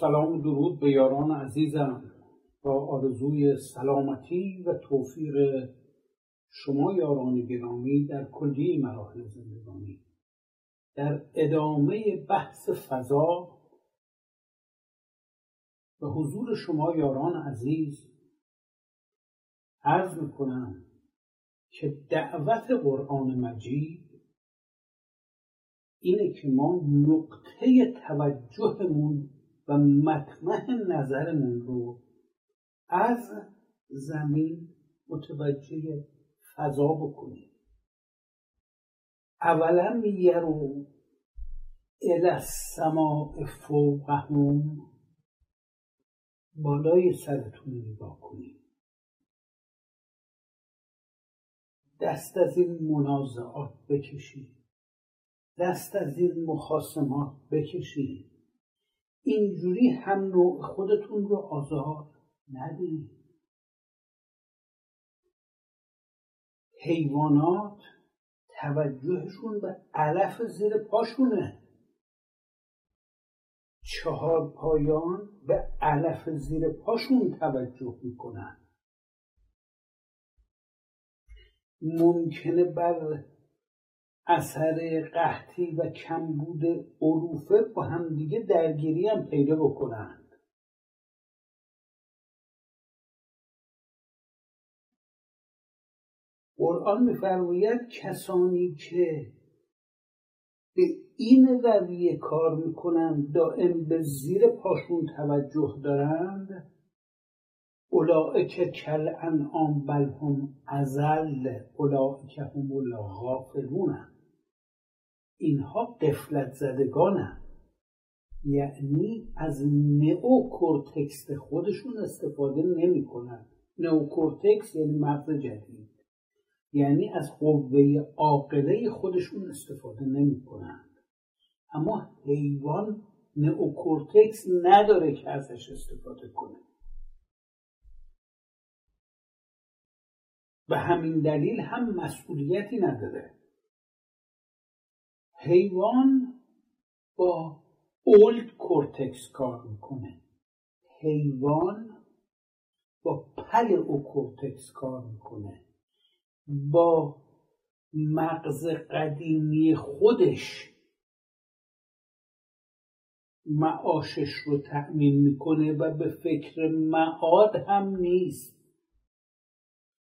سلام و درود به یاران عزیزم با آرزوی سلامتی و توفیق شما یاران گرامی در کلیه مراحل زندگانی. در ادامه بحث فضا به حضور شما یاران عزیز عرض می‌کنم که دعوت قرآن مجید اینه که ما نقطه توجهمون و مطمح نظرمون رو از زمین متوجه فضا بکنیم. اولا رو الى السماء فوقهم بالای سرتون نگاه کنید دست از این منازعات بکشید دست از این مخاسمات بکشید اینجوری هم نوع خودتون رو آزار ندید. حیوانات توجهشون به علف زیر پاشونه. چهار پایان به علف زیر پاشون توجه می‌کنن. ممکنه بر اثر قحطی و کمبود عروفه با همدیگه درگیری هم پیدا بکنند. قرآن میفرماید کسانی که به این رویه کار می‌کنند دائم به زیر پاشون توجه دارند اولئک کالانعام بل هم اضل اولئک هم الغافلون. اینها غفلت زدگانند یعنی از نئوکورتکس خودشون استفاده نمی‌کنن. نئوکورتکس یعنی مغز جدید. یعنی از قوه عاقله خودشون استفاده نمی‌کنند اما حیوان نئوکورتکس نداره که ازش استفاده کنه. به همین دلیل هم مسئولیتی نداره. حیوان با old cortex کار می‌کنه. حیوان با paleocortex کار می‌کنه. با مغز قدیمی خودش معاشش رو تأمین می‌کنه و به فکر معاد هم نیست.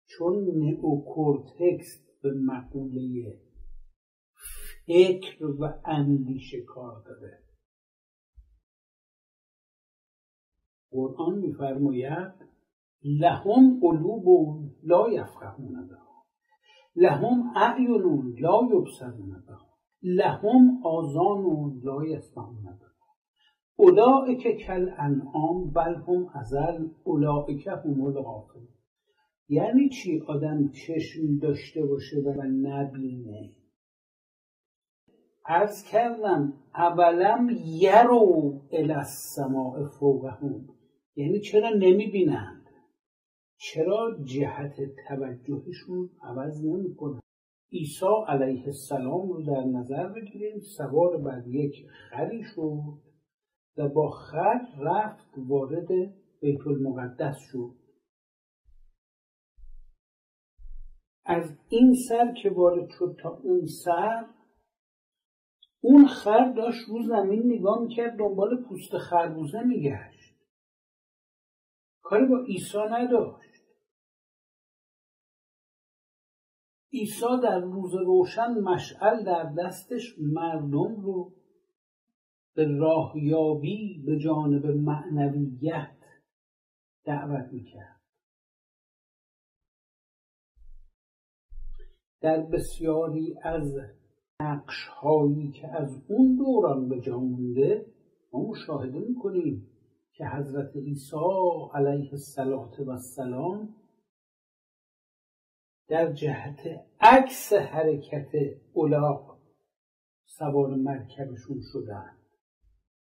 چون نئوکورتکس به مقوله فکر و اندیشه کار داره. قرآن میفرماید لهم قلوب لا یفقهون بها. لهم اعین لا یبصرون بها. لهم آذان لا یسمعون بها. اولئک کل انعام بل هم ازل اولئک هم الغافلون. یعنی چی؟ آدم چشم داشته باشه و نبینه. عرض کردم اولم یرو الی السماء فوقهم. یعنی چرا نمی‌بینند؟ چرا جهت توجهشون عوض نمی‌کنن عیسی علیه السلام رو در نظر بگیریم سوار بر یک خری شد و با خر رفت وارد بیت المقدس شد. از این سر که وارد شد تا اون سر اون خر داشت رو زمین نگاه می‌کرد دنبال پوست خربوزه میگشت. کاری با عیسی نداشت. عیسی در روز روشن مشعل در دستش مردم رو به راهیابی به جانب معنویت دعوت می‌کرد. در بسیاری از نقش هایی که از اون دوران به جا مونده ما مشاهده می‌کنیم که حضرت عیسی علیه السلام در جهت عکس حرکت اولاق سوار مرکبشون شدن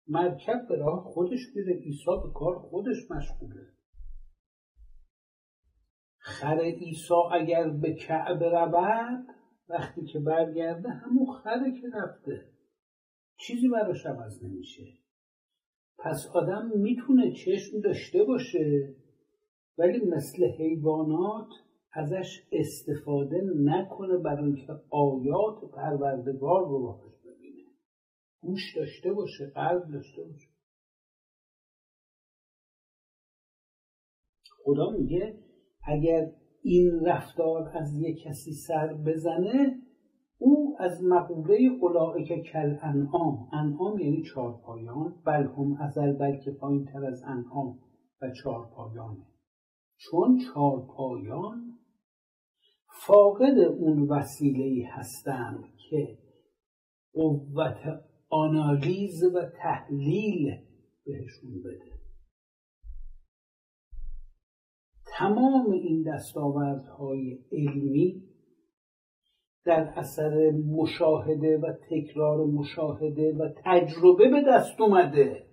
مرکب به راه خودش میره عیسی به کار خودش مشغوله. خر عیسی اگر به کعبه رود وقتی که برگرده همون خره که رفته. چیزی براش عوض نمیشه. پس آدم می‌تونه چشم داشته باشه ولی مثل حیوانات ازش استفاده نکنه برای اینکه آیات پروردگار رو باهاش ببینه. گوش داشته باشه قلب داشته باشه. خدا میگه اگر این رفتار از یک کسی سر بزنه او از مقوله اولائک کل انعام انعام یعنی چارپایان بل هم ازل بلکه پایین تر از انعام و چارپایانه چون چارپایان فاقد اون وسیله هستند که قوت آنالیز و تحلیل بهشون بده. تمام این دستاوردهای علمی در اثر مشاهده و تکرار مشاهده و تجربه به دست اومده.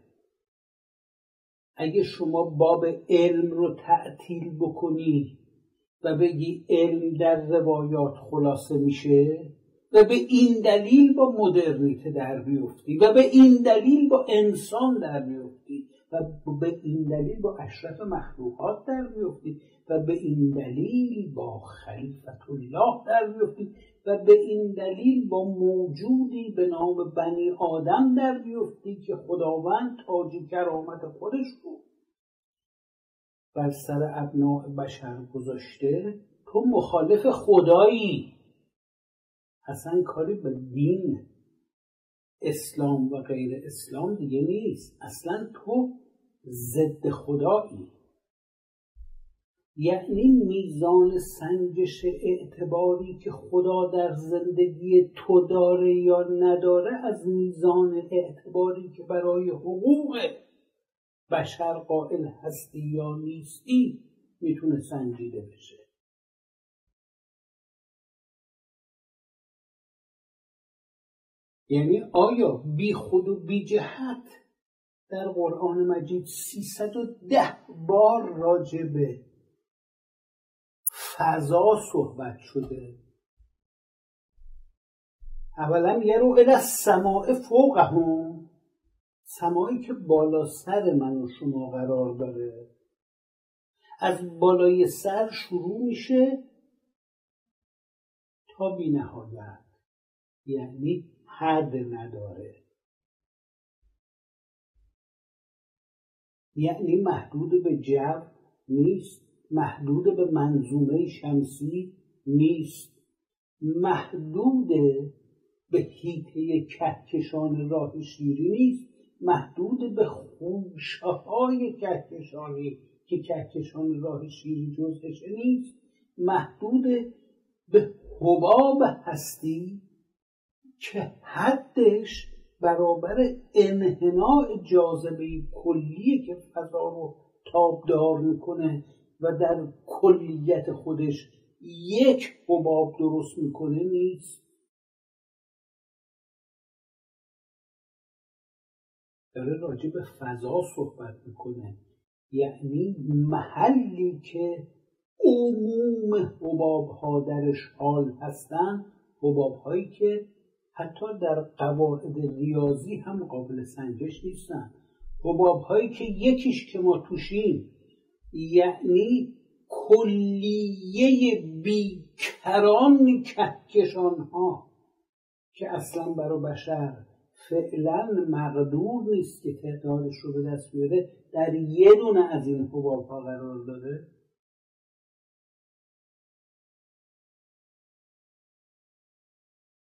اگه شما باب علم رو تعطیل بکنی و بگی علم در روایات خلاصه میشه و به این دلیل با مدرنیته در بیفتی و به این دلیل با انسان در بیفتی و به این دلیل با اشرف مخلوقات در بیفتی و به این دلیل با خلیفت الله در بیفتی و به این دلیل با موجودی به نام بنی آدم در بیفتی که خداوند تاج کرامت خودش رو بر سر ابناع بشر گذاشته. تو مخالف خدایی. اصلا کاری به دین اسلام و غیر اسلام دیگه نیست. اصلا تو ضد خدایی. یعنی میزان سنجش اعتباری که خدا در زندگی تو داره یا نداره از میزان اعتباری که برای حقوق بشر قائل هستی یا نیستی می‌تونه سنجیده بشه. یعنی آیا بی خود و بی جهت در قرآن مجید 310 بار راجع به فضا صحبت شده؟ اولا یه رو از سماع فوق هم سمایی که بالا سر من و شما قرار داره. از بالای سر شروع میشه تا بی نهایت. یعنی حد نداره. یعنی محدود به جو نیست محدود به منظومه شمسی نیست. محدود به هیته کهکشان راه شیری نیست. محدود به خوشه های کهکشانی که کهکشان راه شیری جزش نیست. محدود به حباب هستی که حدش برابر انحناء جاذبه کلیه که فضا رو تابدار می‌کنه و در کلیت خودش یک حباب درست می‌کنه نیست. داره راجع به فضا صحبت می‌کنه. یعنی محلی که عموم حباب ها درش حال هستن حباب هایی که حتی در قواعد ریاضی هم قابل سنجش نیستن. حباب هایی که یکیش که ما توشیم یعنی کلیه بیکران کهکشان ها که اصلا برای بشر فعلا مقدور نیست که تعدادش رو به دست بیاره در یه دونه از این حباب ها قرار داده.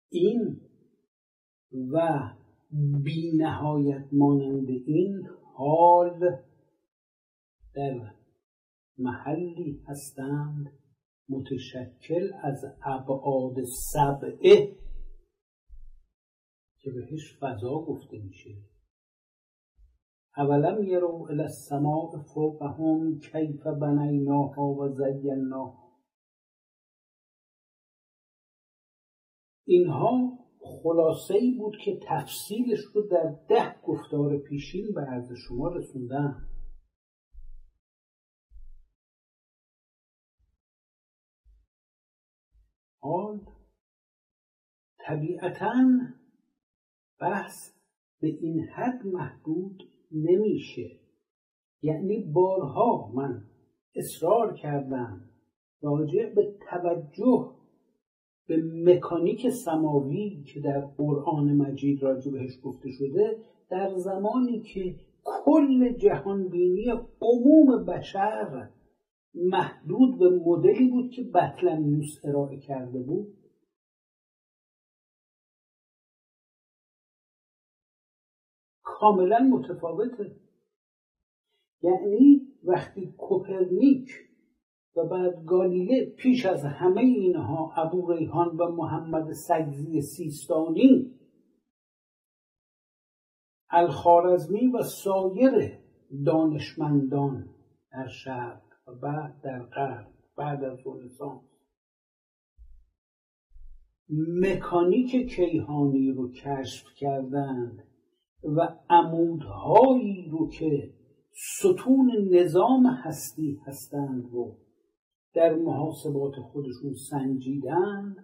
این و بی نهایت مانند این حال در محلی هستند متشکل از ابعاد سبعه که بهش فضا گفته میشه. اولم یرو الی السماء فوقهم کیف بنیناها و زیناها. اینها خلاصه ای بود که تفصیلش رو در ده گفتار پیشین به عرض شما رسوندم. حال طبیعتا بحث به این حد محدود نمیشه. یعنی بارها من اصرار کردم راجع به توجه به مکانیک سماوی که در قرآن مجید راجع بهش گفته شده در زمانی که کل جهان بینی عموم بشر محدود به مدلی بود که بطلمیوس ارائه کرده بود کاملا متفاوته. یعنی وقتی کوپرنیک و بعد گالیله پیش از همه اینها ابو ریحان و محمد سگزی سیستانی الخارزمی و سایر دانشمندان در شرق و بعد در غرب بعد از رنسانس. مکانیک کیهانی رو کشف کردند و عمودهایی رو که ستون نظام هستی هستند رو در محاسبات خودشون سنجیدن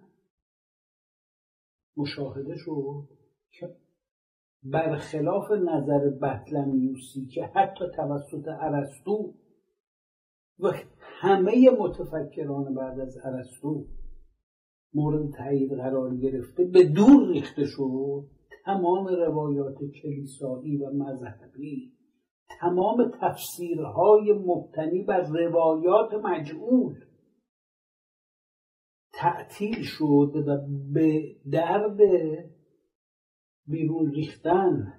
مشاهده شد که برخلاف نظر بطلمیوسی که حتی توسط ارسطو و همه متفکران بعد از ارسطو مورد تایید قرار گرفته به دور ریخته شد تمام روایات کلیسایی و مذهبی. تمام تفسیرهای مبتنی بر روایات مجعول تعطیل شد و به درد بیرون ریختن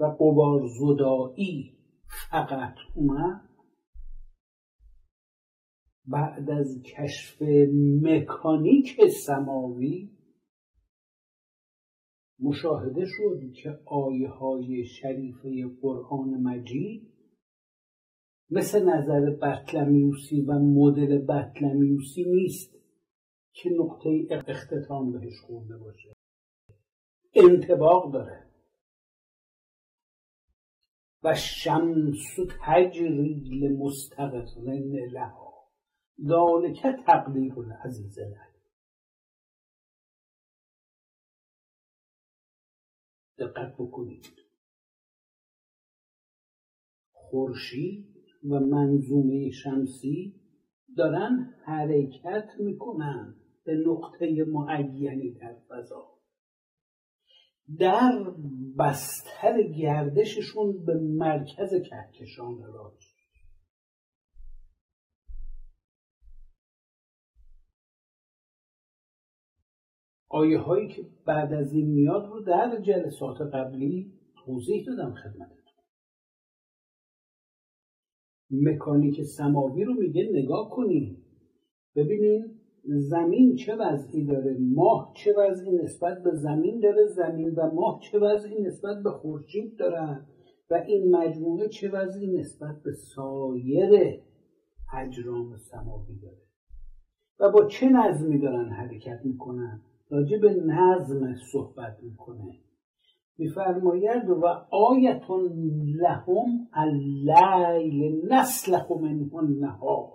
و قبار زدایی فقط اومد. بعد از کشف مکانیک سماوی مشاهده شد که آیه های شریفه قرآن مجید مثل نظر بطلمیوسی و مدل بطلمیوسی نیست که نقطه اختتام بهش خورده باشه. انتباق داره. و شمس تجری لمستقر لها. ذالک تقدیر العزیز العلیم دقت بکنید. خورشید و منظومه شمسی دارن حرکت می‌کنن به نقطه معینی در فضا. در بستر گردششون به مرکز کهکشان راج. آیه هایی که بعد از این میاد رو در جلسات قبلی توضیح دادم خدمتتون. مکانیک سماوی رو میگه نگاه کنید ببینین زمین چه وضعی داره ماه چه وضعی نسبت به زمین داره زمین و ماه چه وضعی نسبت به خورشید دارن و این مجموعه چه وضعی نسبت به سایر اجرام سماوی داره. و با چه نظمی دارن حرکت می‌کنن؟ راجع به نظم صحبت می‌کنه. میفرماید و آیتون لهم اللیل نسلخ منه النهار.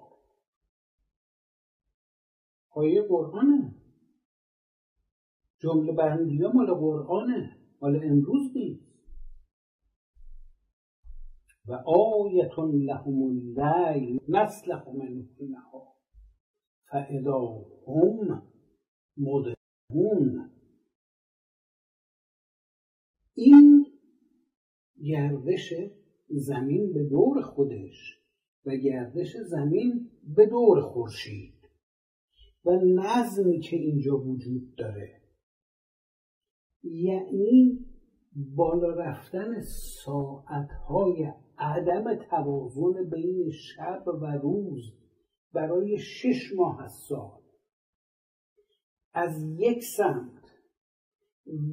آیه قرآنه. جمله بندی مال قرآنه. مال امروز نیست. و آیتون لهم اللیل نسلخ منه النهار. فاذا هم مدهون این گردش زمین به دور خودش و گردش زمین به دور خورشید و نظمی که اینجا وجود داره. یعنی بالا رفتن ساعتهای عدم توازن بین شب و روز برای شش ماه از سال. از یک سمت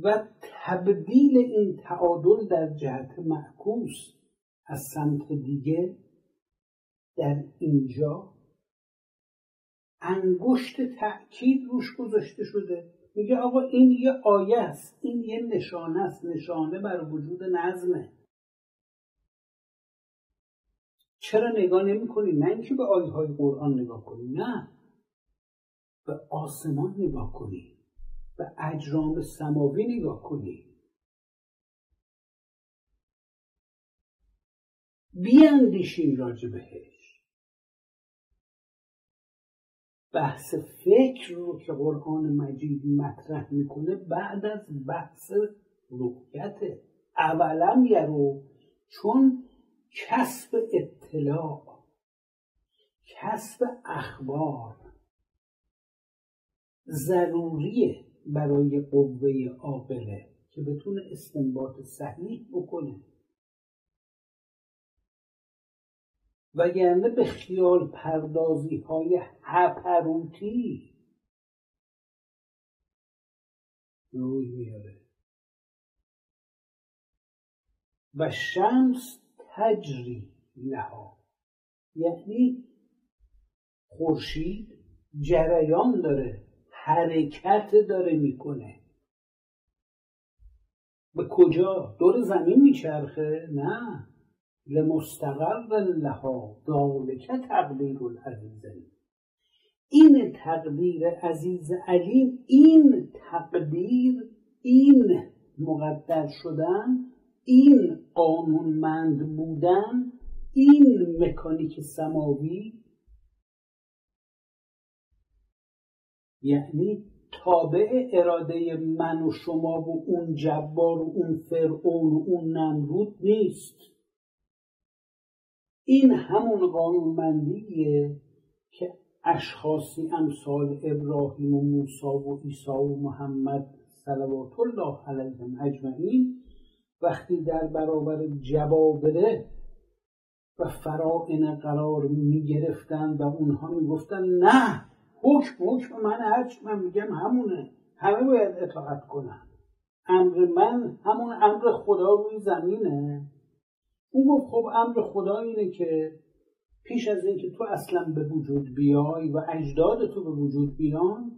و تبدیل این تعادل در جهت معکوس از سمت دیگه در اینجا انگشت تأکید روش گذاشته شده. میگه آقا این یه آیه است این یه نشانه است نشانه بر وجود نظمه. چرا نگاه نمی کنی؟ نه اینکه به آیه های قرآن نگاه کنی نه. به آسمان نگاه کنی. به اجرام سماوی نگاه کنی. بیاندیشیم راجع بهش. بحث فکر رو که قرآن مجید مطرح می‌کنه بعد از بحث رؤیت اولم یرو چون کسب اطلاع کسب اخبار. ضروریه برای قوه عاقله که بتونه استنباط صحیح بکنه. وگرنه به خیال پردازی های هپروتی روی میاره. و شمس تجری لها. یعنی خورشید جریان داره. حرکت داره می‌کنه. به کجا؟ دور زمین میچرخه؟ نه. لمستقر لها. ذالک تقدیر العزیز این تقدیر عزیز علیم این تقدیر این مقدر شدن این قانونمند بودن این مکانیک سماوی یعنی تابع اراده من و شما و اون جبار و اون فرعون و اون نمرود نیست. این همون قانونمندیه که اشخاصی امثال ابراهیم و موسی و عیسی و محمد صلوات الله علیهم اجمعین وقتی در برابر جبابره و فرائن قرار می گرفتن و اونها می گفتن نه حکم حکم من هرچی من میگم همونه. همه باید اطاعت کنن. امر من همون امر خدا روی زمینه. اون گفت خب امر خدا اینه که پیش از اینکه تو اصلا به وجود بیای و اجداد تو به وجود بیان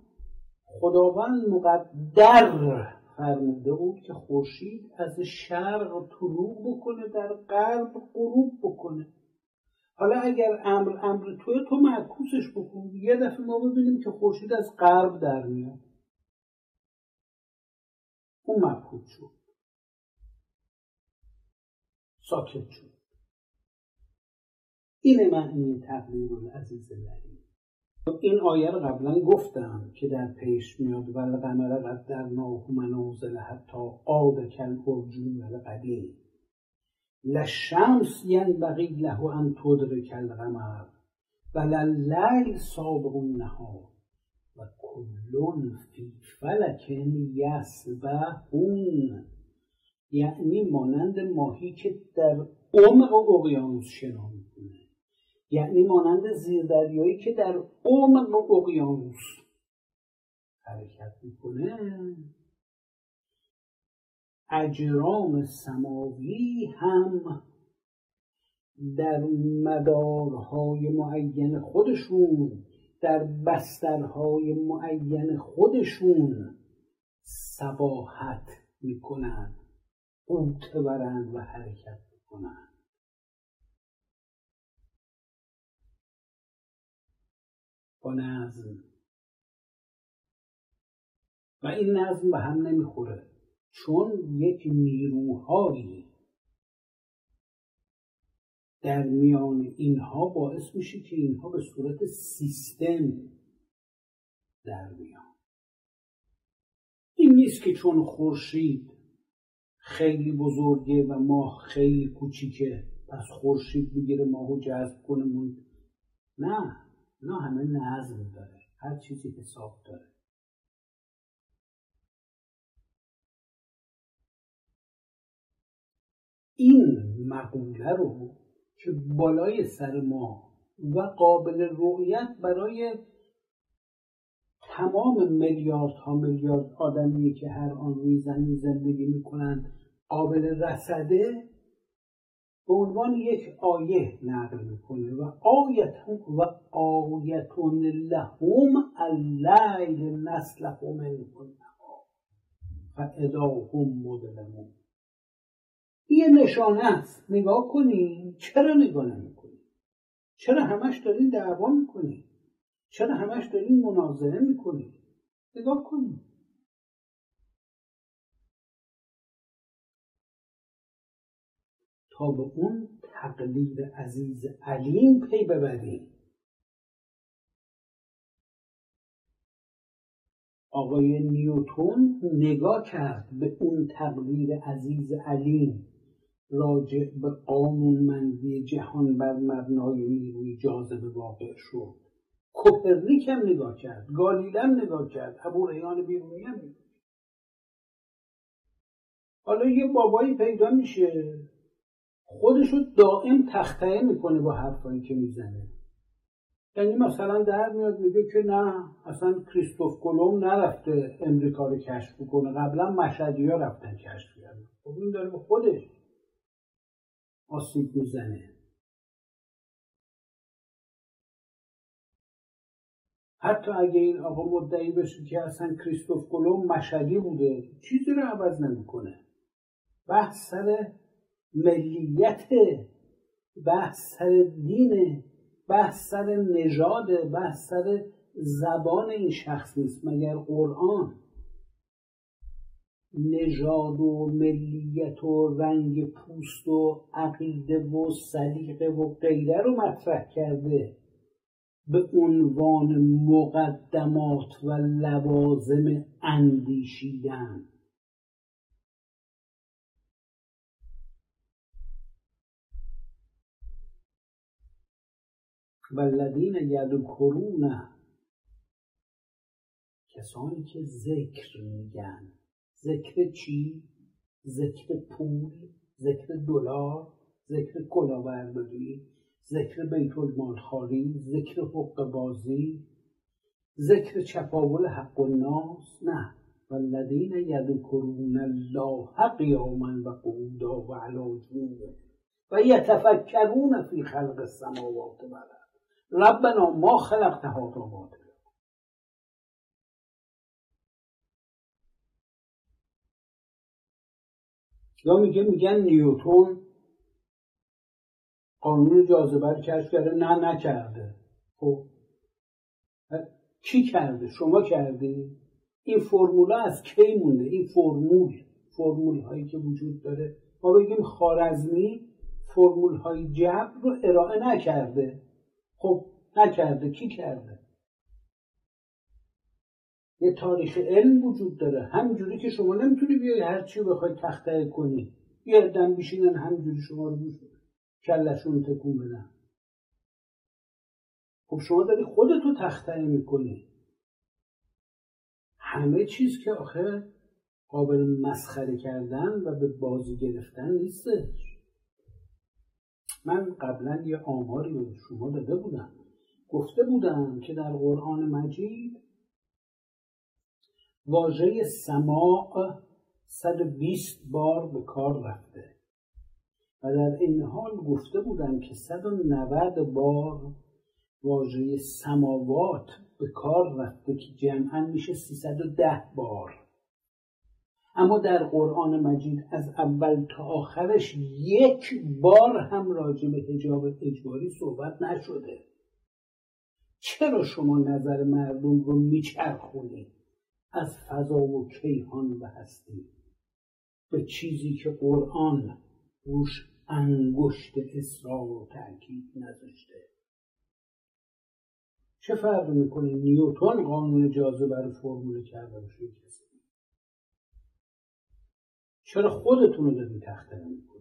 خداوند مقدر فرموده بود که خورشید از شرق طلوع بکنه در غرب غروب بکنه. حالا اگر امر امر توی تو معکوسش بکن. یه دفعه ما ببینیم که خورشید از غرب در میاد. اون مبهوت شد. ساکت شد. این معنی تقدیر العزیز العلیم. این آیه رو قبلا گفتم که در پیش میاد. ول قمر قدرناه منازل حتی عاد کل ارجون القدیم لشمس ینبغی له ان تدرک القمر وللیل سابق النهار و کلون فی فلک یسبحون. یعنی مانند ماهی که در عمق اقیانوس شنا می‌کنه. یعنی مانند زیردریایی که در عمق اقیانوس حرکت می‌کنه. اجرام سماوی هم در مدارهای معین خودشون در بسترهای معین خودشون سباحت می‌کنن قوت و حرکت می‌کنن با نظم. و این نظم به هم نمی‌خوره. چون یک نیروهایی در میان اینها باعث میشه که اینها به صورت سیستم در میان. این نیست که چون خورشید خیلی بزرگه و ماه خیلی کوچیکه پس خورشید بگیره ماهو جذب کنه. نه اینا همه نظم داره. هر چیزی حساب داره. این مقوله رو که بالای سر ما و قابل رؤیت برای تمام میلیارد ها میلیارد آدمی که هر آن روی زمین زندگی می‌کنند قابل رسده به عنوان یک آیه نقل می‌کنه و آیتون و آیتون لهم اللیل نسلخ منه و اداهم یه نشانه است. نگاه کنین چرا نگاه نمی‌کنین چرا همش دارین دعوا می‌کنین؟ چرا همش دارین مناظره می‌کنین؟ نگاه کنین تا به اون تقدیر عزیز علیم پی ببریم. آقای نیوتون نگاه کرد به اون تقدیر عزیز علیم. راجع به قانونمندی جهان بر مبنای نیروی جاذبه واقع شد. کوپرنیک هم نگاه کرد گالیله نگاه کرد ابو ریان بیرونی هم نگاه حالا یه بابایی پیدا میشه خودشو دائم تختهه می‌کنه با حرفایی که می‌زنه. یعنی مثلا در میاد میگه که نه اصلا کریستوف کلوم نرفته امریکا رو کشف کنه قبلا مشهدی ها رفتن کشف کردن. خب این داره به خودش. آسیب می‌زنه حتی اگه این آقا مدعی بشه که اصلا کریستوف کلوم مشهدی بوده چیزی رو عوض نمی‌کنه. بحث سر ملیت بحث سر دینه بحث سر نژاد بحث سر زبان این شخص نیست. مگر قرآن؟ نژاد و ملیت و رنگ پوست و عقیده و سلیقه و غیره رو مطرح کرده. به عنوان مقدمات و لوازم اندیشیدن. والذین یذکرون کسانی که ذکر میگن. ذکر چی؟ ذکر پول ذکر دلار ذکر کلاهبرداری ذکر بیت المال خاری ذکر حق بازی ذکر چپاول حق الناس نه. والذین یذکرون الله قیاما و قعودا و علی جنوبهم و یتفکرون فی خلق السماوات والارض ربنا ما خلقت هذا باطلا یا میگه میگن نیوتون قانون جاذبه رو کشف کرده. نه نکرده. خب. کی کرده؟ شما کردی؟ این فرموله از کی مونده؟ این فرمول. فرمول هایی که وجود داره. ما بگیم خارزمی فرمول های جبر رو ارائه نکرده. خب نکرده. کی کرده؟ یه تاریخ علم وجود داره. همجوری که شما نمی‌تونی بیای هر چی بخوای تخته کنی. یه دم بیشینن همجوری شما رو کلشون تکون بدن. خب شما داری خودتو تخته می‌کنی. همه چیز که آخه قابل مسخره کردن و به بازی گرفتن نیستش من قبلا یه آماری به شما داده بودم. گفته بودم که در قرآن مجید واژه سماع 120 بار به کار رفته و در این حال گفته بودم که 190 بار واژه سماوات به کار رفته که جمعا میشه 310 بار. اما در قرآن مجید از اول تا آخرش یک بار هم راجع به حجاب اجباری صحبت نشده. چرا شما نظر مردم رو میچرخونید؟ از فضا و کیهان و هستی. به چیزی که قرآن روش انگشت اصرار و تاکید نذاشته. چه فرق می‌کنه نیوتن قانون جاذبه رو فرموله کرده باشه؟ کسی چرا خودتون رو دارید تخته می‌کنید؟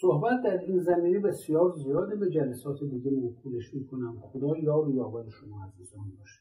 صحبت در این زمینه بسیار زیاده. به جلسات دیگه موکولش می‌کنم. خدا یار و یاور شما عزیزان باشه.